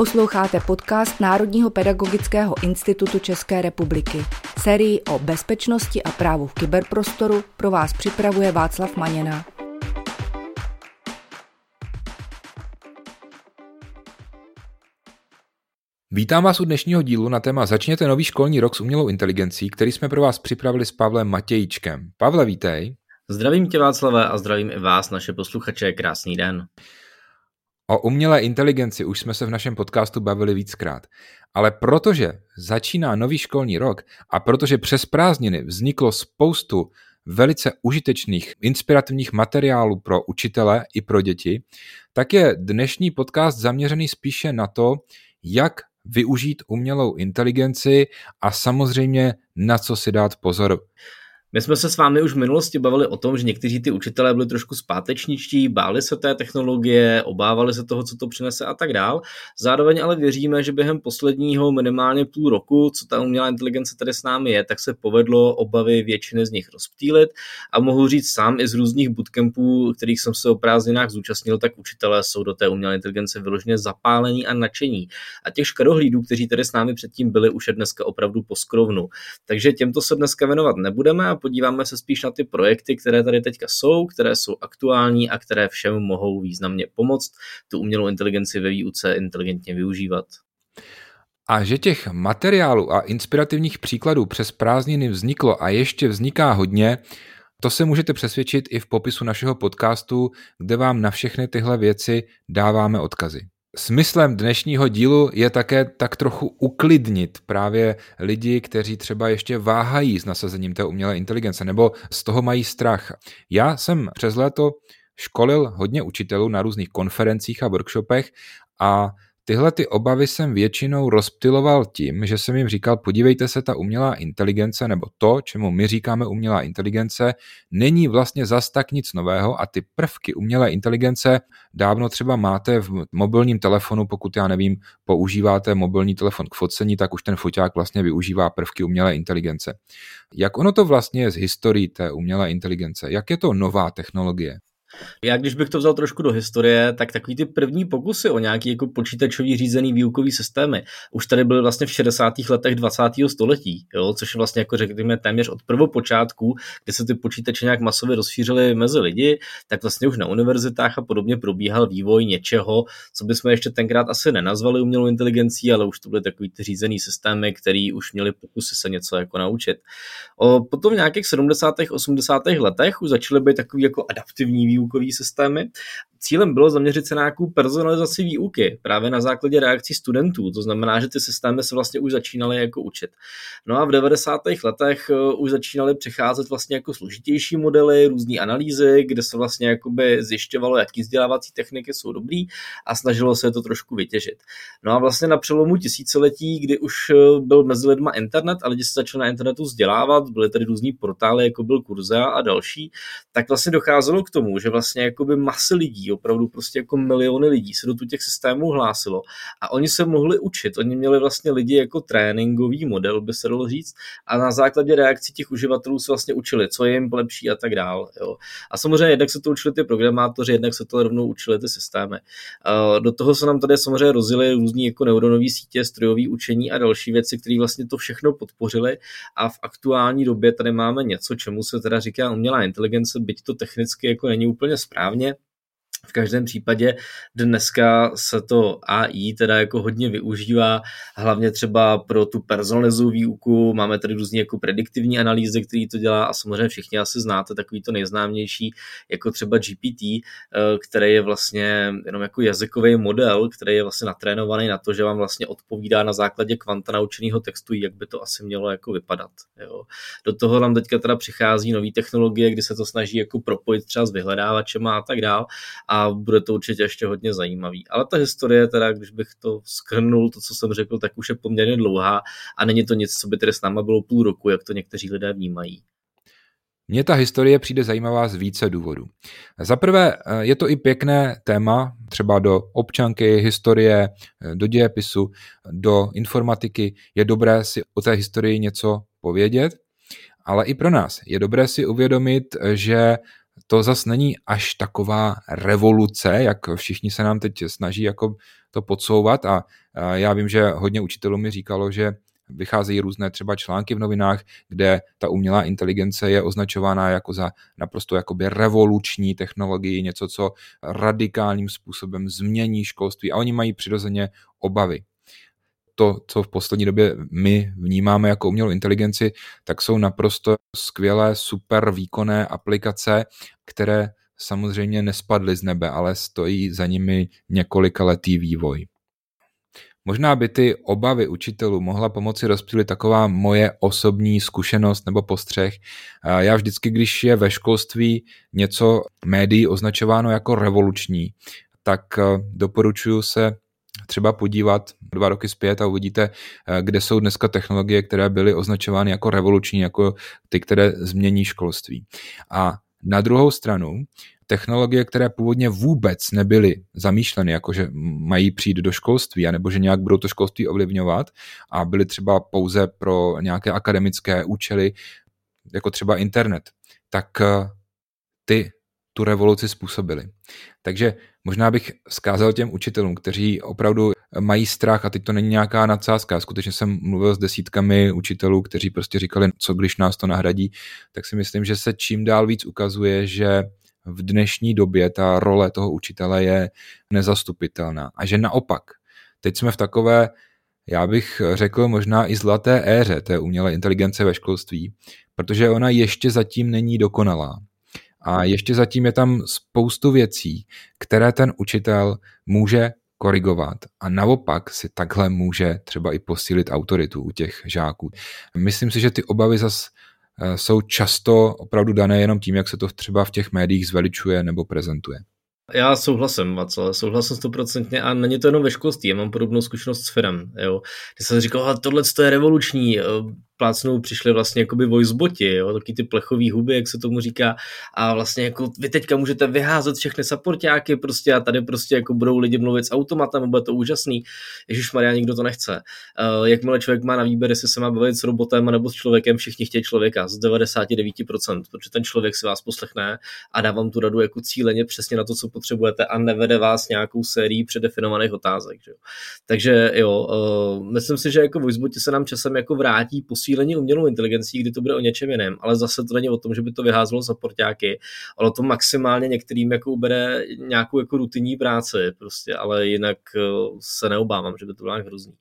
Posloucháte podcast Národního pedagogického institutu České republiky. Sérii o bezpečnosti a právu v kyberprostoru pro vás připravuje Václav Maněna. Vítám vás u dnešního dílu na téma Začněte nový školní rok s umělou inteligencí, který jsme pro vás připravili s Pavlem Matějíčkem. Pavle, vítej. Zdravím tě Václave a zdravím i vás, naše posluchače. Krásný den. O umělé inteligenci už jsme se v našem podcastu bavili víckrát. Ale protože začíná nový školní rok a protože přes prázdniny vzniklo spoustu velice užitečných, inspirativních materiálů pro učitele i pro děti, tak je dnešní podcast zaměřený spíše na to, jak využít umělou inteligenci a samozřejmě na co si dát pozor. My jsme se s vámi už v minulosti bavili o tom, že někteří ty učitelé byli trošku zpátečničtí, báli se té technologie, obávali se toho, co to přinese a tak dál. Zároveň ale věříme, že během posledního minimálně půl roku, co ta umělá inteligence tady s námi je, tak se povedlo obavy většiny z nich rozptýlit a mohu říct sám i z různých bootcampů, kterých jsem se o prázdninách zúčastnil, tak učitelé jsou do té umělé inteligence vyloženě zapálení a nadšení. A těch škadohlídů, kteří tady s námi předtím byli, už je dneska opravdu poskrovnu. Takže těmto se dneska věnovat nebudeme a podíváme se spíš na ty projekty, které tady teďka jsou, které jsou aktuální a které všem mohou významně pomoct tu umělou inteligenci ve výuce inteligentně využívat. A že těch materiálů a inspirativních příkladů přes prázdniny vzniklo a ještě vzniká hodně, to se můžete přesvědčit i v popisu našeho podcastu, kde vám na všechny tyhle věci dáváme odkazy. Smyslem dnešního dílu je také tak trochu uklidnit právě lidi, kteří třeba ještě váhají s nasazením té umělé inteligence nebo z toho mají strach. Já jsem přes léto školil hodně učitelů na různých konferencích a workshopech a Tyhle ty obavy jsem většinou rozptiloval tím, že jsem jim říkal, podívejte se, ta umělá inteligence, nebo to, čemu my říkáme umělá inteligence, není vlastně zas tak nic nového a ty prvky umělé inteligence dávno třeba máte v mobilním telefonu, pokud já nevím, používáte mobilní telefon k focení, tak už ten foťák vlastně využívá prvky umělé inteligence. Jak ono to vlastně je z historií té umělé inteligence? Jak je to nová technologie? Já když bych to vzal trošku do historie, tak takový ty první pokusy o nějaký jako počítačový řízený výukový systémy už tady byly vlastně v 60. letech 20. století, jo, což je vlastně jako řekněme téměř od prvopočátku, kdy se ty počítače nějak masově rozšířily mezi lidi, tak vlastně už na univerzitách a podobně probíhal vývoj něčeho, co bychom ještě tenkrát asi nenazvali umělou inteligencí, ale už to byly takový ty řízený systémy, který už měli pokusy se něco jako naučit. O, potom v nějakých 70. 80. letech už začaly být takový jako adaptivní vývoj výukové systémy cílem bylo zaměřit se na nějakou personalizaci výuky právě na základě reakcí studentů. To znamená, že ty systémy se vlastně už začínaly jako učit. No a v 90. letech eh, už začínaly přicházet vlastně jako složitější modely, různé analýzy, kde se vlastně jakoby zjišťovalo, jaký vzdělávací techniky jsou dobrý a snažilo se to trošku vytěžit. No a vlastně na přelomu tisíciletí, kdy už eh, byl mezi lidma internet a lidi se začali na internetu vzdělávat, byly tady různý portály, jako byl Kurza a další, tak vlastně docházelo k tomu, že vlastně jakoby masy lidí opravdu prostě jako miliony lidí se do tu těch systémů hlásilo a oni se mohli učit, oni měli vlastně lidi jako tréninkový model, by se dalo říct, a na základě reakcí těch uživatelů se vlastně učili, co je jim lepší a tak dál. Jo. A samozřejmě jednak se to učili ty programátoři, jednak se to rovnou učili ty systémy. Do toho se nám tady samozřejmě rozjeli různý jako neuronové sítě, strojové učení a další věci, které vlastně to všechno podpořily a v aktuální době tady máme něco, čemu se teda říká umělá inteligence, byť to technicky jako není úplně správně, v každém případě dneska se to AI teda jako hodně využívá, hlavně třeba pro tu personalizovanou výuku. Máme tady různé jako prediktivní analýzy, který to dělá a samozřejmě všichni asi znáte takový to nejznámější, jako třeba GPT, eh, který je vlastně jenom jako jazykový model, který je vlastně natrénovaný na to, že vám vlastně odpovídá na základě kvanta naučeného textu, jak by to asi mělo jako vypadat. Jo. Do toho nám teďka teda přichází nové technologie, kdy se to snaží jako propojit třeba s vyhledávačem a tak dál a bude to určitě ještě hodně zajímavý. Ale ta historie, teda, když bych to skrnul, to, co jsem řekl, tak už je poměrně dlouhá a není to nic, co by tedy s náma bylo půl roku, jak to někteří lidé vnímají. Mně ta historie přijde zajímavá z více důvodů. Za prvé eh, je to i pěkné téma, třeba do občanky, historie, eh, do dějepisu, do informatiky. Je dobré si o té historii něco povědět, ale i pro nás je dobré si uvědomit, že to zas není až taková revoluce, jak všichni se nám teď snaží jako to podsouvat. A já vím, že hodně učitelů mi říkalo, že vycházejí různé třeba články v novinách, kde ta umělá inteligence je označována jako za naprosto jakoby revoluční technologii, něco, co radikálním způsobem změní školství. A oni mají přirozeně obavy to, co v poslední době my vnímáme jako umělou inteligenci, tak jsou naprosto skvělé, super výkonné aplikace, které samozřejmě nespadly z nebe, ale stojí za nimi několika letý vývoj. Možná by ty obavy učitelů mohla pomoci rozptýlit taková moje osobní zkušenost nebo postřeh. Já vždycky, když je ve školství něco médií označováno jako revoluční, tak doporučuji se třeba podívat dva roky zpět a uvidíte, eh, kde jsou dneska technologie, které byly označovány jako revoluční, jako ty, které změní školství. A na druhou stranu, technologie, které původně vůbec nebyly zamýšleny, jako že mají přijít do školství, anebo že nějak budou to školství ovlivňovat a byly třeba pouze pro nějaké akademické účely, jako třeba internet, tak eh, ty tu revoluci způsobili. Takže možná bych zkázal těm učitelům, kteří opravdu mají strach a teď to není nějaká nadsázka. Skutečně jsem mluvil s desítkami učitelů, kteří prostě říkali, co když nás to nahradí, tak si myslím, že se čím dál víc ukazuje, že v dnešní době ta role toho učitele je nezastupitelná a že naopak, teď jsme v takové já bych řekl možná i zlaté éře té umělé inteligence ve školství, protože ona ještě zatím není dokonalá. A ještě zatím je tam spoustu věcí, které ten učitel může korigovat a naopak si takhle může třeba i posílit autoritu u těch žáků. Myslím si, že ty obavy zas eh, jsou často opravdu dané jenom tím, jak se to třeba v těch médiích zveličuje nebo prezentuje. Já souhlasím, Václav, souhlasím stoprocentně a není to jenom ve školství, já mám podobnou zkušenost s firem, jo. Když jsem říkal, tohle je revoluční, eh, plácnou přišli vlastně jakoby voiceboti, jo, taky ty plechový huby, jak se tomu říká, a vlastně jako vy teďka můžete vyházet všechny supportáky prostě a tady prostě jako budou lidi mluvit s automatem, bude to úžasný. Ježíš Maria, nikdo to nechce. Uh, jakmile člověk má na výběr, jestli se má bavit s robotem nebo s člověkem, všichni chtějí člověka z 99%, protože ten člověk si vás poslechne a dá vám tu radu jako cíleně přesně na to, co potřebujete a nevede vás nějakou sérií předefinovaných otázek. Že. Takže jo, uh, myslím si, že jako voiceboti se nám časem jako vrátí, posílí posílení umělou inteligencí, kdy to bude o něčem jiném, ale zase to není o tom, že by to vyházelo za portáky, ale to maximálně některým jako ubere nějakou jako rutinní práci, prostě, ale jinak eh, se neobávám, že by to bylo nějak hrozný.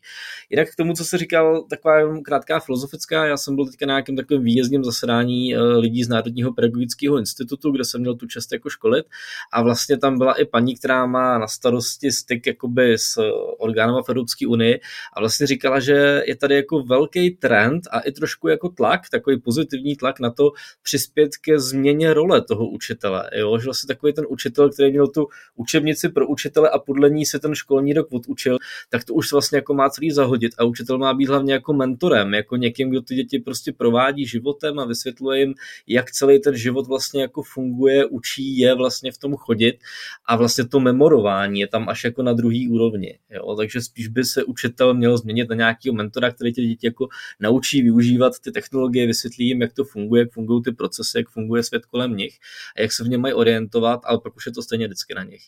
Jinak k tomu, co se říkal, taková krátká filozofická, já jsem byl teďka na nějakém takovém výjezdním zasedání eh, lidí z Národního pedagogického institutu, kde jsem měl tu čest jako školit a vlastně tam byla i paní, která má na starosti styk jakoby s orgánem v Evropské unii a vlastně říkala, že je tady jako velký trend a i trošku jako tlak, takový pozitivní tlak na to přispět ke změně role toho učitele. Jo? Že vlastně takový ten učitel, který měl tu učebnici pro učitele a podle ní se ten školní rok odučil, tak to už vlastně jako má celý zahodit a učitel má být hlavně jako mentorem, jako někým, kdo ty děti prostě provádí životem a vysvětluje jim, jak celý ten život vlastně jako funguje, učí je vlastně v tom chodit a vlastně to memorování je tam až jako na druhý úrovni. Jo? Takže spíš by se učitel měl změnit na nějakého mentora, který ty děti jako naučí využívat ty technologie, vysvětlí jim, jak to funguje, jak fungují ty procesy, jak funguje svět kolem nich a jak se v něm mají orientovat, ale pak už je to stejně vždycky na nich.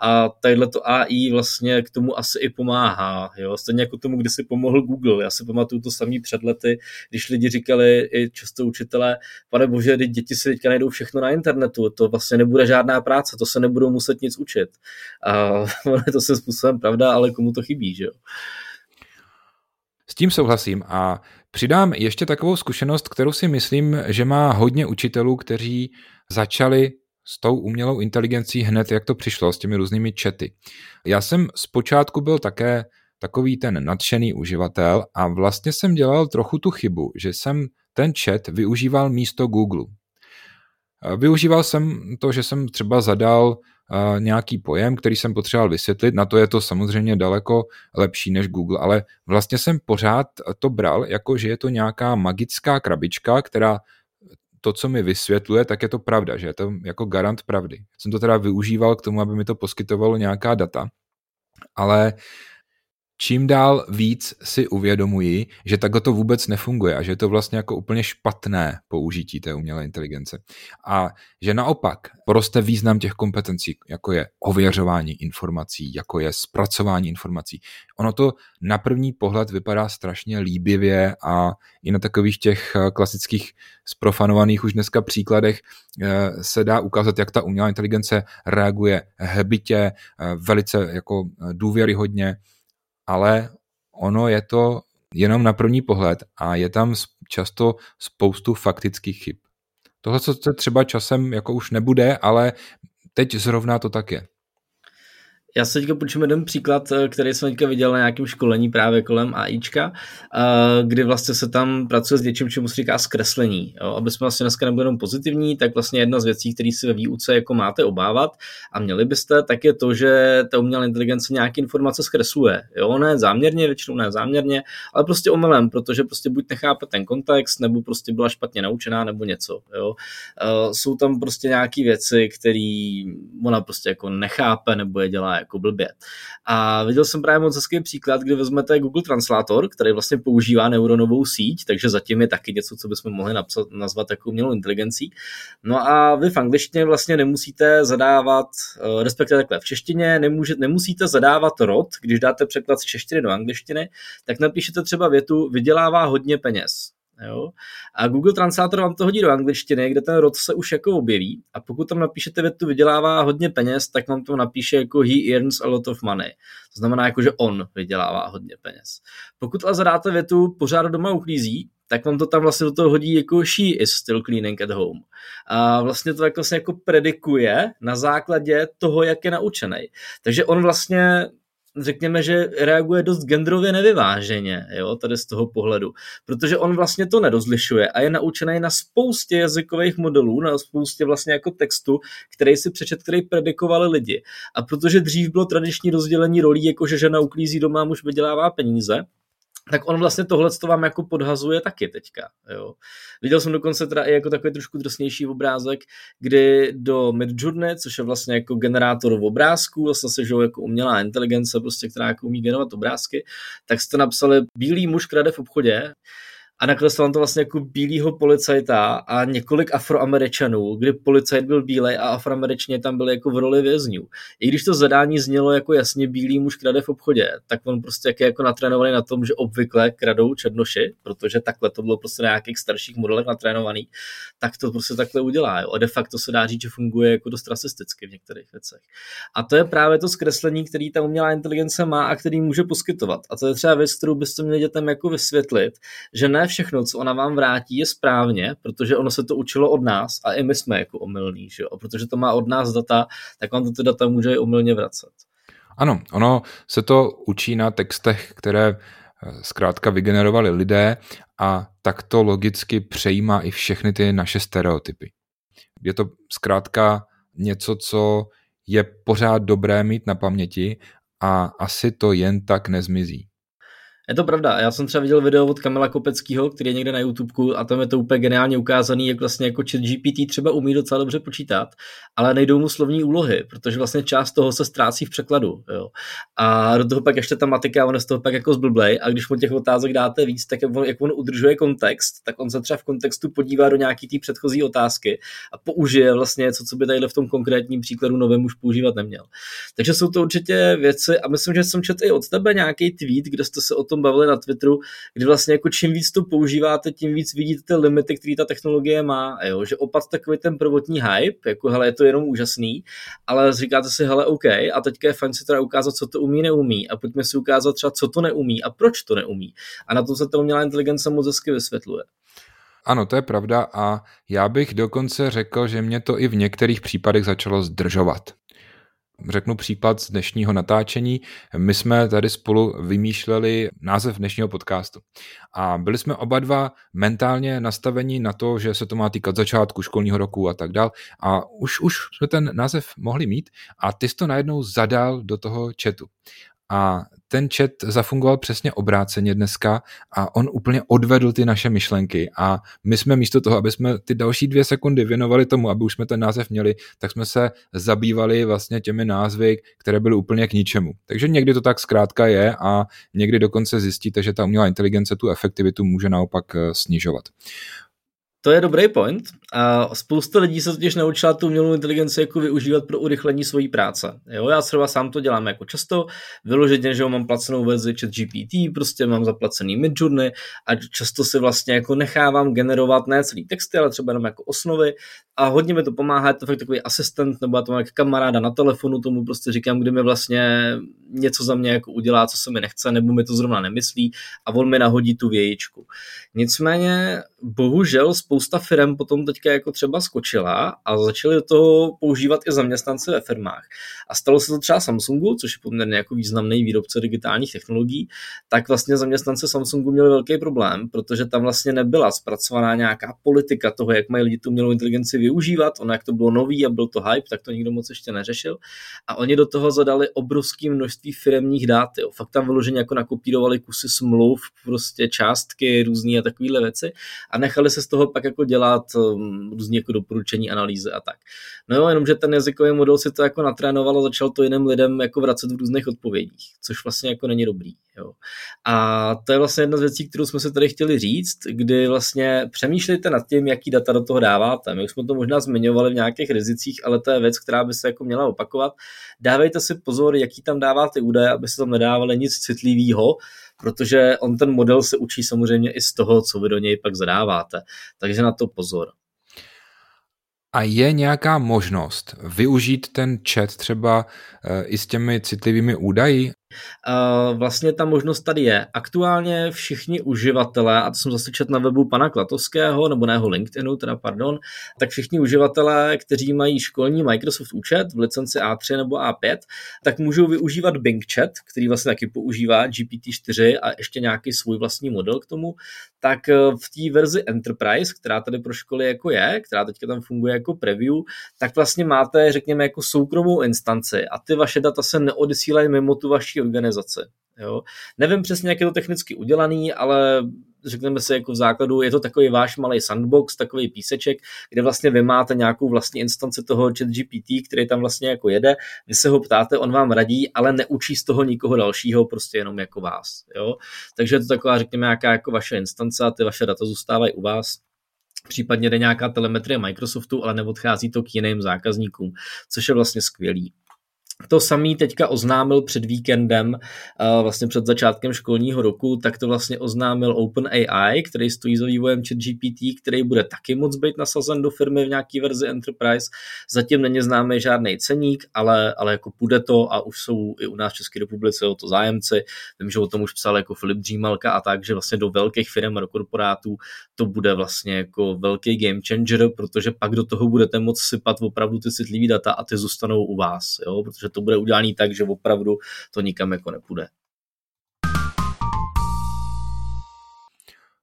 A tadyhle to AI vlastně k tomu asi i pomáhá. Jo? Stejně jako tomu, kdy si pomohl Google. Já si pamatuju to samý před lety, když lidi říkali, i často učitelé, pane bože, děti si teďka najdou všechno na internetu, to vlastně nebude žádná práce, to se nebudou muset nic učit. A to se způsobem pravda, ale komu to chybí, že jo? S tím souhlasím a přidám ještě takovou zkušenost, kterou si myslím, že má hodně učitelů, kteří začali s tou umělou inteligencí hned, jak to přišlo, s těmi různými čety. Já jsem zpočátku byl také takový ten nadšený uživatel a vlastně jsem dělal trochu tu chybu, že jsem ten chat využíval místo Google. Využíval jsem to, že jsem třeba zadal nějaký pojem, který jsem potřeboval vysvětlit. Na to je to samozřejmě daleko lepší než Google, ale vlastně jsem pořád to bral, jako že je to nějaká magická krabička, která to, co mi vysvětluje, tak je to pravda, že je to jako garant pravdy. Jsem to teda využíval k tomu, aby mi to poskytovalo nějaká data, ale čím dál víc si uvědomuji, že takhle to vůbec nefunguje a že je to vlastně jako úplně špatné použití té umělé inteligence. A že naopak poroste význam těch kompetencí, jako je ověřování informací, jako je zpracování informací. Ono to na první pohled vypadá strašně líbivě a i na takových těch eh, klasických sprofanovaných už dneska příkladech eh, se dá ukázat, jak ta umělá inteligence reaguje hebitě, eh, velice jako důvěryhodně ale ono je to jenom na první pohled a je tam často spoustu faktických chyb. Tohle, co třeba časem jako už nebude, ale teď zrovna to tak je. Já se teďka počím jeden příklad, eh, který jsem teďka viděl na nějakém školení právě kolem AIčka, eh, kdy vlastně se tam pracuje s něčím, čemu se říká zkreslení. Aby jsme vlastně dneska nebyli jenom pozitivní, tak vlastně jedna z věcí, které si ve výuce jako máte obávat a měli byste, tak je to, že ta umělá inteligence nějaké informace zkresluje. Jo? Ne záměrně, většinou ne záměrně, ale prostě omylem, protože prostě buď nechápe ten kontext, nebo prostě byla špatně naučená, nebo něco. Jo? Eh, jsou tam prostě nějaké věci, které ona prostě jako nechápe, nebo je dělá jako blbě. A viděl jsem právě moc hezký příklad, kdy vezmete Google Translator, který vlastně používá neuronovou síť, takže zatím je taky něco, co bychom mohli napsat, nazvat jako umělou inteligencí. No a vy v angličtině vlastně nemusíte zadávat, eh, respektive takhle v češtině nemůže, nemusíte zadávat rod, když dáte překlad z češtiny do angličtiny, tak napíšete třeba větu vydělává hodně peněz. Jo? A Google Translator vám to hodí do angličtiny, kde ten rod se už jako objeví a pokud tam napíšete větu vydělává hodně peněz, tak vám to napíše jako he earns a lot of money. To znamená jako, že on vydělává hodně peněz. Pokud ale zadáte větu pořád doma uklízí, tak vám to tam vlastně do toho hodí jako she is still cleaning at home. A vlastně to jako, vlastně jako predikuje na základě toho, jak je naučený. Takže on vlastně řekněme, že reaguje dost genderově nevyváženě, jo, tady z toho pohledu, protože on vlastně to nedozlišuje a je naučený na spoustě jazykových modelů, na spoustě vlastně jako textu, který si přečet, který predikovali lidi. A protože dřív bylo tradiční rozdělení rolí, jako že žena uklízí doma, muž vydělává peníze, tak on vlastně tohle to vám jako podhazuje taky teďka. Jo. Viděl jsem dokonce teda i jako takový trošku drsnější obrázek, kdy do Midjourney, což je vlastně jako generátor obrázků, vlastně se žijou jako umělá inteligence, prostě, která jako umí generovat obrázky, tak jste napsali bílý muž krade v obchodě a nakreslil to vlastně jako bílýho policajta a několik afroameričanů, kdy policajt byl bílej a afroameričané tam byli jako v roli vězňů. I když to zadání znělo jako jasně bílý muž krade v obchodě, tak on prostě jak je jako natrénovaný na tom, že obvykle kradou černoši, protože takhle to bylo prostě na nějakých starších modelech natrénovaný, tak to prostě takhle udělá. Jo. A de facto se dá říct, že funguje jako dost rasisticky v některých věcech. A to je právě to zkreslení, který ta umělá inteligence má a který může poskytovat. A to je třeba věc, kterou byste měli dětem jako vysvětlit, že ne všechno, co ona vám vrátí, je správně, protože ono se to učilo od nás a i my jsme jako omylní, že jo? Protože to má od nás data, tak vám to ty data může i omylně vracet. Ano, ono se to učí na textech, které eh, zkrátka vygenerovali lidé a tak to logicky přejímá i všechny ty naše stereotypy. Je to zkrátka něco, co je pořád dobré mít na paměti a asi to jen tak nezmizí. Je to pravda. Já jsem třeba viděl video od Kamila Kopeckého, který je někde na YouTube a tam je to úplně geniálně ukázaný, jak vlastně jako chat GPT třeba umí docela dobře počítat, ale nejdou mu slovní úlohy, protože vlastně část toho se ztrácí v překladu. Jo. A do toho pak ještě ta matika, on je z toho pak jako zblblej a když mu těch otázek dáte víc, tak jak on, jak on udržuje kontext, tak on se třeba v kontextu podívá do nějaký té předchozí otázky a použije vlastně něco, co by tady v tom konkrétním příkladu novém už používat neměl. Takže jsou to určitě věci a myslím, že jsem četl i od tebe nějaký tweet, kde jste se o tom tom bavili na Twitteru, kdy vlastně jako čím víc to používáte, tím víc vidíte ty limity, které ta technologie má, jo? že opad takový ten prvotní hype, jako hele, je to jenom úžasný, ale říkáte si, hele, OK, a teďka je fajn si teda ukázat, co to umí, neumí a pojďme si ukázat třeba, co to neumí a proč to neumí. A na to se to umělá inteligence moc hezky vysvětluje. Ano, to je pravda a já bych dokonce řekl, že mě to i v některých případech začalo zdržovat. Řeknu příklad z dnešního natáčení. My jsme tady spolu vymýšleli název dnešního podcastu. A byli jsme oba dva mentálně nastaveni na to, že se to má týkat začátku školního roku a tak dál. A už, už jsme ten název mohli mít a ty jsi to najednou zadal do toho chatu. A ten chat zafungoval přesně obráceně dneska a on úplně odvedl ty naše myšlenky a my jsme místo toho, aby jsme ty další dvě sekundy věnovali tomu, aby už jsme ten název měli, tak jsme se zabývali vlastně těmi názvy, které byly úplně k ničemu. Takže někdy to tak zkrátka je a někdy dokonce zjistíte, že ta umělá inteligence tu efektivitu může naopak eh, snižovat. To je dobrý point. A spousta lidí se totiž naučila tu umělou inteligenci jako využívat pro urychlení své práce. Jo, já třeba sám to dělám jako často, vyloženě, že mám placenou verzi chat GPT, prostě mám zaplacený Midjourney a často si vlastně jako nechávám generovat ne celý texty, ale třeba jenom jako osnovy a hodně mi to pomáhá, je to fakt takový asistent, nebo já to mám jako kamaráda na telefonu, tomu prostě říkám, kdy mi vlastně něco za mě jako udělá, co se mi nechce, nebo mi to zrovna nemyslí a on mi nahodí tu vějičku. Nicméně, bohužel spousta firm potom teďka jako třeba skočila a začali do toho používat i zaměstnanci ve firmách. A stalo se to třeba Samsungu, což je poměrně jako významný výrobce digitálních technologií, tak vlastně zaměstnanci Samsungu měli velký problém, protože tam vlastně nebyla zpracovaná nějaká politika toho, jak mají lidi tu umělou inteligenci využívat. Ono, jak to bylo nový a byl to hype, tak to nikdo moc ještě neřešil. A oni do toho zadali obrovské množství firemních dát. Jo. Fakt tam vyloženě jako nakopírovali kusy smluv, prostě částky, různé a takovéhle věci a nechali se z toho pak jako dělat různě jako doporučení, analýzy a tak. No jo, jenomže ten jazykový model si to jako natrénoval a začal to jiným lidem jako vracet v různých odpovědích, což vlastně jako není dobrý. Jo. A to je vlastně jedna z věcí, kterou jsme se tady chtěli říct, kdy vlastně přemýšlejte nad tím, jaký data do toho dáváte. My jsme to možná zmiňovali v nějakých rizicích, ale to je věc, která by se jako měla opakovat. Dávejte si pozor, jaký tam dáváte údaje, aby se tam nedávali nic citlivého, protože on ten model se učí samozřejmě i z toho, co vy do něj pak zadáváte. Takže na to pozor. A je nějaká možnost využít ten chat třeba eh, i s těmi citlivými údaji? Vlastně ta možnost tady je. Aktuálně všichni uživatelé, a to jsem zase čet na webu pana Klatovského, nebo na jeho LinkedInu, teda pardon, tak všichni uživatelé, kteří mají školní Microsoft účet v licenci A3 nebo A5, tak můžou využívat Bing Chat, který vlastně taky používá GPT-4 a ještě nějaký svůj vlastní model k tomu, tak eh, v té verzi Enterprise, která tady pro školy jako je, která teďka tam funguje jako preview, tak vlastně máte, řekněme, jako soukromou instanci a ty vaše data se neodesílají mimo tu vaši organizaci. Jo? Nevím přesně, jak je to technicky udělaný, ale řekneme si jako v základu, je to takový váš malý sandbox, takový píseček, kde vlastně vy máte nějakou vlastní instanci toho chat GPT, který tam vlastně jako jede, vy se ho ptáte, on vám radí, ale neučí z toho nikoho dalšího, prostě jenom jako vás. Jo? Takže je to taková, řekněme, nějaká jako vaše instance a ty vaše data zůstávají u vás případně jde nějaká telemetrie Microsoftu, ale neodchází to k jiným zákazníkům, což je vlastně skvělý. To samý teďka oznámil před víkendem, eh, vlastně před začátkem školního roku, tak to vlastně oznámil OpenAI, který stojí za vývojem ChatGPT, který bude taky moc být nasazen do firmy v nějaký verzi Enterprise. Zatím není známý žádný ceník, ale, ale jako půjde to a už jsou i u nás v České republice o to zájemci. Vím, že o tom už psal jako Filip Dřímalka a tak, že vlastně do velkých firm a do korporátů to bude vlastně jako velký game changer, protože pak do toho budete moct sypat opravdu ty citlivé data a ty zůstanou u vás, jo? protože to bude udělané tak, že opravdu to nikam jako nepůjde.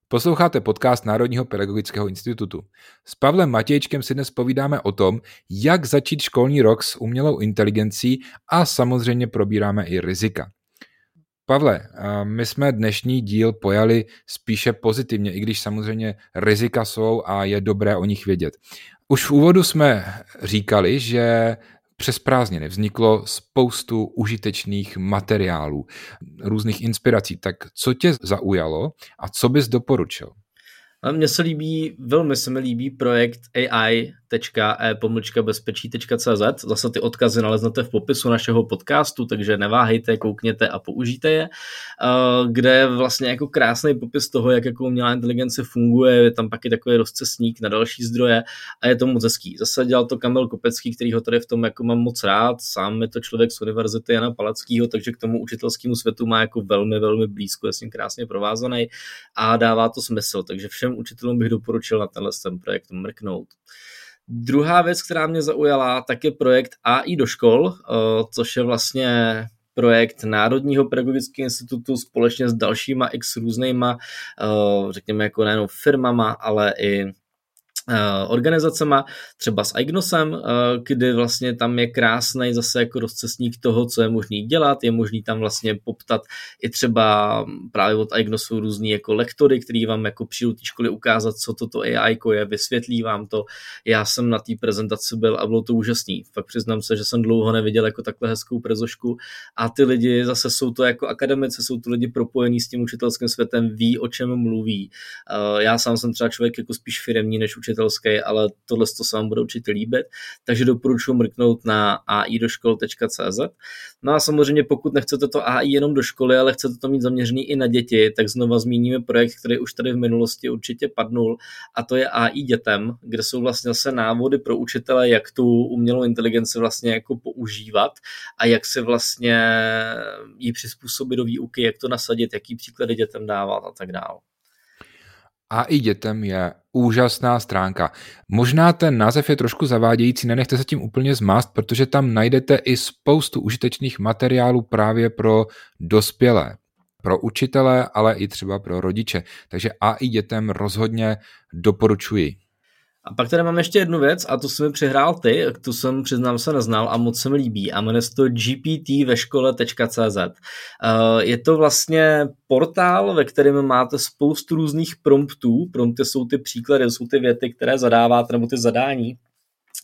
Posloucháte podcast Národního pedagogického institutu. S Pavlem Matějčkem si dnes povídáme o tom, jak začít školní rok s umělou inteligencí a samozřejmě probíráme i rizika. Pavle, my jsme dnešní díl pojali spíše pozitivně, i když samozřejmě rizika jsou a je dobré o nich vědět. Už v úvodu jsme říkali, že přes prázdniny vzniklo spoustu užitečných materiálů, různých inspirací. Tak co tě zaujalo a co bys doporučil? Mně se líbí, velmi se mi líbí projekt AI www.e-bezpečí.cz. Zase ty odkazy naleznete v popisu našeho podcastu, takže neváhejte, koukněte a použijte je, eh, kde je vlastně jako krásný popis toho, jak jako umělá inteligence funguje, je tam pak i takový rozcesník na další zdroje a je to moc hezký. Zase dělal to Kamil Kopecký, který ho tady v tom jako mám moc rád, sám je to člověk z Univerzity Jana Palackého, takže k tomu učitelskému světu má jako velmi, velmi blízko, je s ním krásně provázaný a dává to smysl, takže všem učitelům bych doporučil na tenhle ten projekt mrknout. Druhá věc, která mě zaujala, tak je projekt AI do škol, eh, což je vlastně projekt Národního pedagogického institutu společně s dalšíma x různýma, eh, řekněme jako nejenom firmama, ale i organizacema, třeba s Ignosem, eh, kdy vlastně tam je krásný zase jako rozcestník toho, co je možný dělat, je možný tam vlastně poptat i třeba právě od Ignosu různý jako lektory, který vám jako přijdu té školy ukázat, co toto AI je, vysvětlí vám to. Já jsem na té prezentaci byl a bylo to úžasný. Fakt přiznám se, že jsem dlouho neviděl jako takhle hezkou prezošku a ty lidi zase jsou to jako akademici, jsou to lidi propojení s tím učitelským světem, ví, o čem mluví. Eh, já sám jsem třeba člověk jako spíš firemní než učitel učitelský, ale tohle to se vám bude určitě líbit, takže doporučuji mrknout na aidoškol.cz. No a samozřejmě pokud nechcete to AI jenom do školy, ale chcete to mít zaměřený i na děti, tak znova zmíníme projekt, který už tady v minulosti určitě padnul a to je AI dětem, kde jsou vlastně zase návody pro učitele, jak tu umělou inteligenci vlastně jako používat a jak si vlastně ji přizpůsobit do výuky, jak to nasadit, jaký příklady dětem dávat a tak dále a i dětem je úžasná stránka. Možná ten název je trošku zavádějící, nenechte se tím úplně zmást, protože tam najdete i spoustu užitečných materiálů právě pro dospělé, pro učitele, ale i třeba pro rodiče. Takže a i dětem rozhodně doporučuji. A pak tady mám ještě jednu věc a to jsem mi přihrál ty, tu jsem přiznám se neznal a moc se mi líbí a jmenuje se to gpt ve. Eh, je to vlastně portál, ve kterém máte spoustu různých promptů. Prompty jsou ty příklady, jsou ty věty, které zadáváte, nebo ty zadání,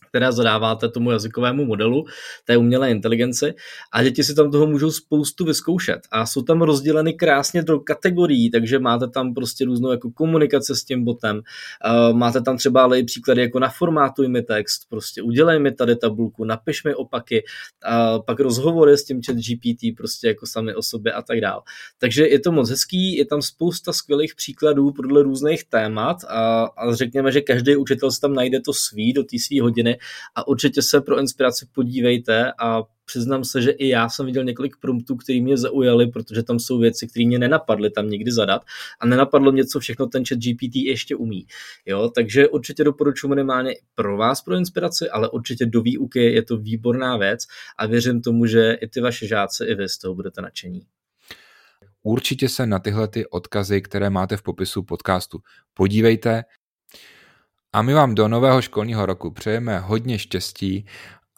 které zadáváte tomu jazykovému modelu, té umělé inteligenci a děti si tam toho můžou spoustu vyzkoušet. A jsou tam rozděleny krásně do kategorií, takže máte tam prostě různou jako komunikace s tím botem, uh, máte tam třeba ale i příklady jako naformátuj mi text, prostě udělej mi tady tabulku, napiš mi opaky, uh, pak rozhovory s tím chat GPT prostě jako sami o sobě a tak dále. Takže je to moc hezký, je tam spousta skvělých příkladů podle různých témat a, a řekněme, že každý učitel si tam najde to svý do té své hodiny a určitě se pro inspiraci podívejte a přiznám se, že i já jsem viděl několik promptů, které mě zaujaly, protože tam jsou věci, které mě nenapadly tam nikdy zadat a nenapadlo mě, co všechno ten chat GPT ještě umí. Jo, takže určitě doporučuji minimálně pro vás pro inspiraci, ale určitě do výuky je to výborná věc a věřím tomu, že i ty vaše žáci, i vy z toho budete nadšení. Určitě se na tyhle ty odkazy, které máte v popisu podcastu, podívejte. A my vám do nového školního roku přejeme hodně štěstí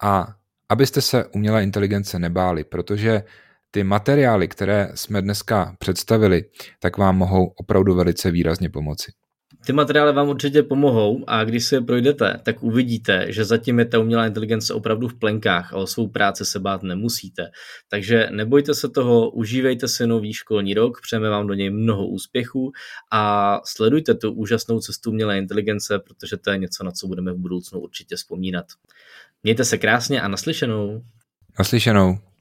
a abyste se umělé inteligence nebáli, protože ty materiály, které jsme dneska představili, tak vám mohou opravdu velice výrazně pomoci. Ty materiály vám určitě pomohou a když si je projdete, tak uvidíte, že zatím je ta umělá inteligence opravdu v plenkách a o svou práci se bát nemusíte. Takže nebojte se toho, užívejte si nový školní rok, přejeme vám do něj mnoho úspěchů a sledujte tu úžasnou cestu umělé inteligence, protože to je něco, na co budeme v budoucnu určitě vzpomínat. Mějte se krásně a naslyšenou. Naslyšenou.